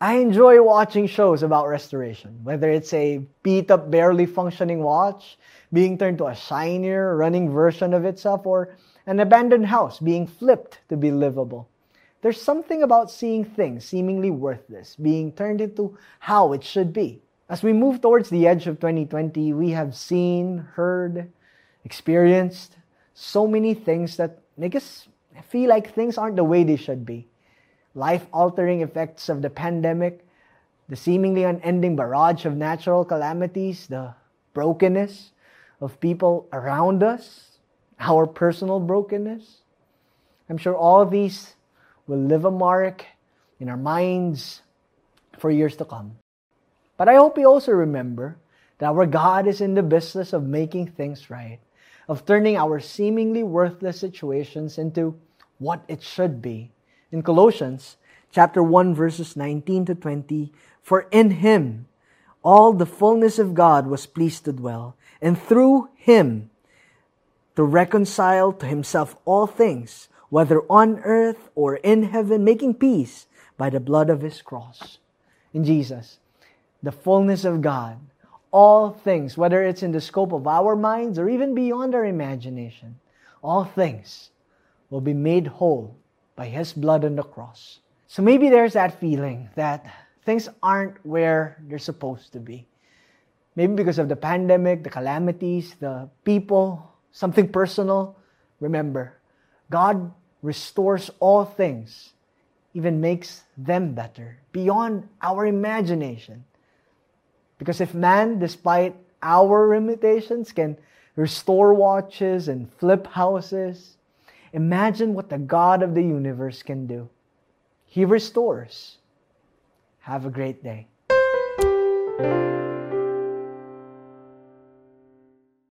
I enjoy watching shows about restoration, whether it's a beat up, barely functioning watch being turned to a shinier, running version of itself, or an abandoned house being flipped to be livable. There's something about seeing things seemingly worthless being turned into how it should be. As we move towards the edge of 2020, we have seen, heard, experienced so many things that make us feel like things aren't the way they should be. Life altering effects of the pandemic, the seemingly unending barrage of natural calamities, the brokenness of people around us, our personal brokenness. I'm sure all these will leave a mark in our minds for years to come. But I hope we also remember that our God is in the business of making things right, of turning our seemingly worthless situations into what it should be. In Colossians chapter 1 verses 19 to 20, for in him all the fullness of God was pleased to dwell, and through him to reconcile to himself all things, whether on earth or in heaven, making peace by the blood of his cross. In Jesus, the fullness of God, all things, whether it's in the scope of our minds or even beyond our imagination, all things will be made whole by his blood on the cross. So maybe there's that feeling that things aren't where they're supposed to be. Maybe because of the pandemic, the calamities, the people, something personal. Remember, God restores all things, even makes them better, beyond our imagination. Because if man, despite our limitations, can restore watches and flip houses, imagine what the God of the universe can do. He restores. Have a great day.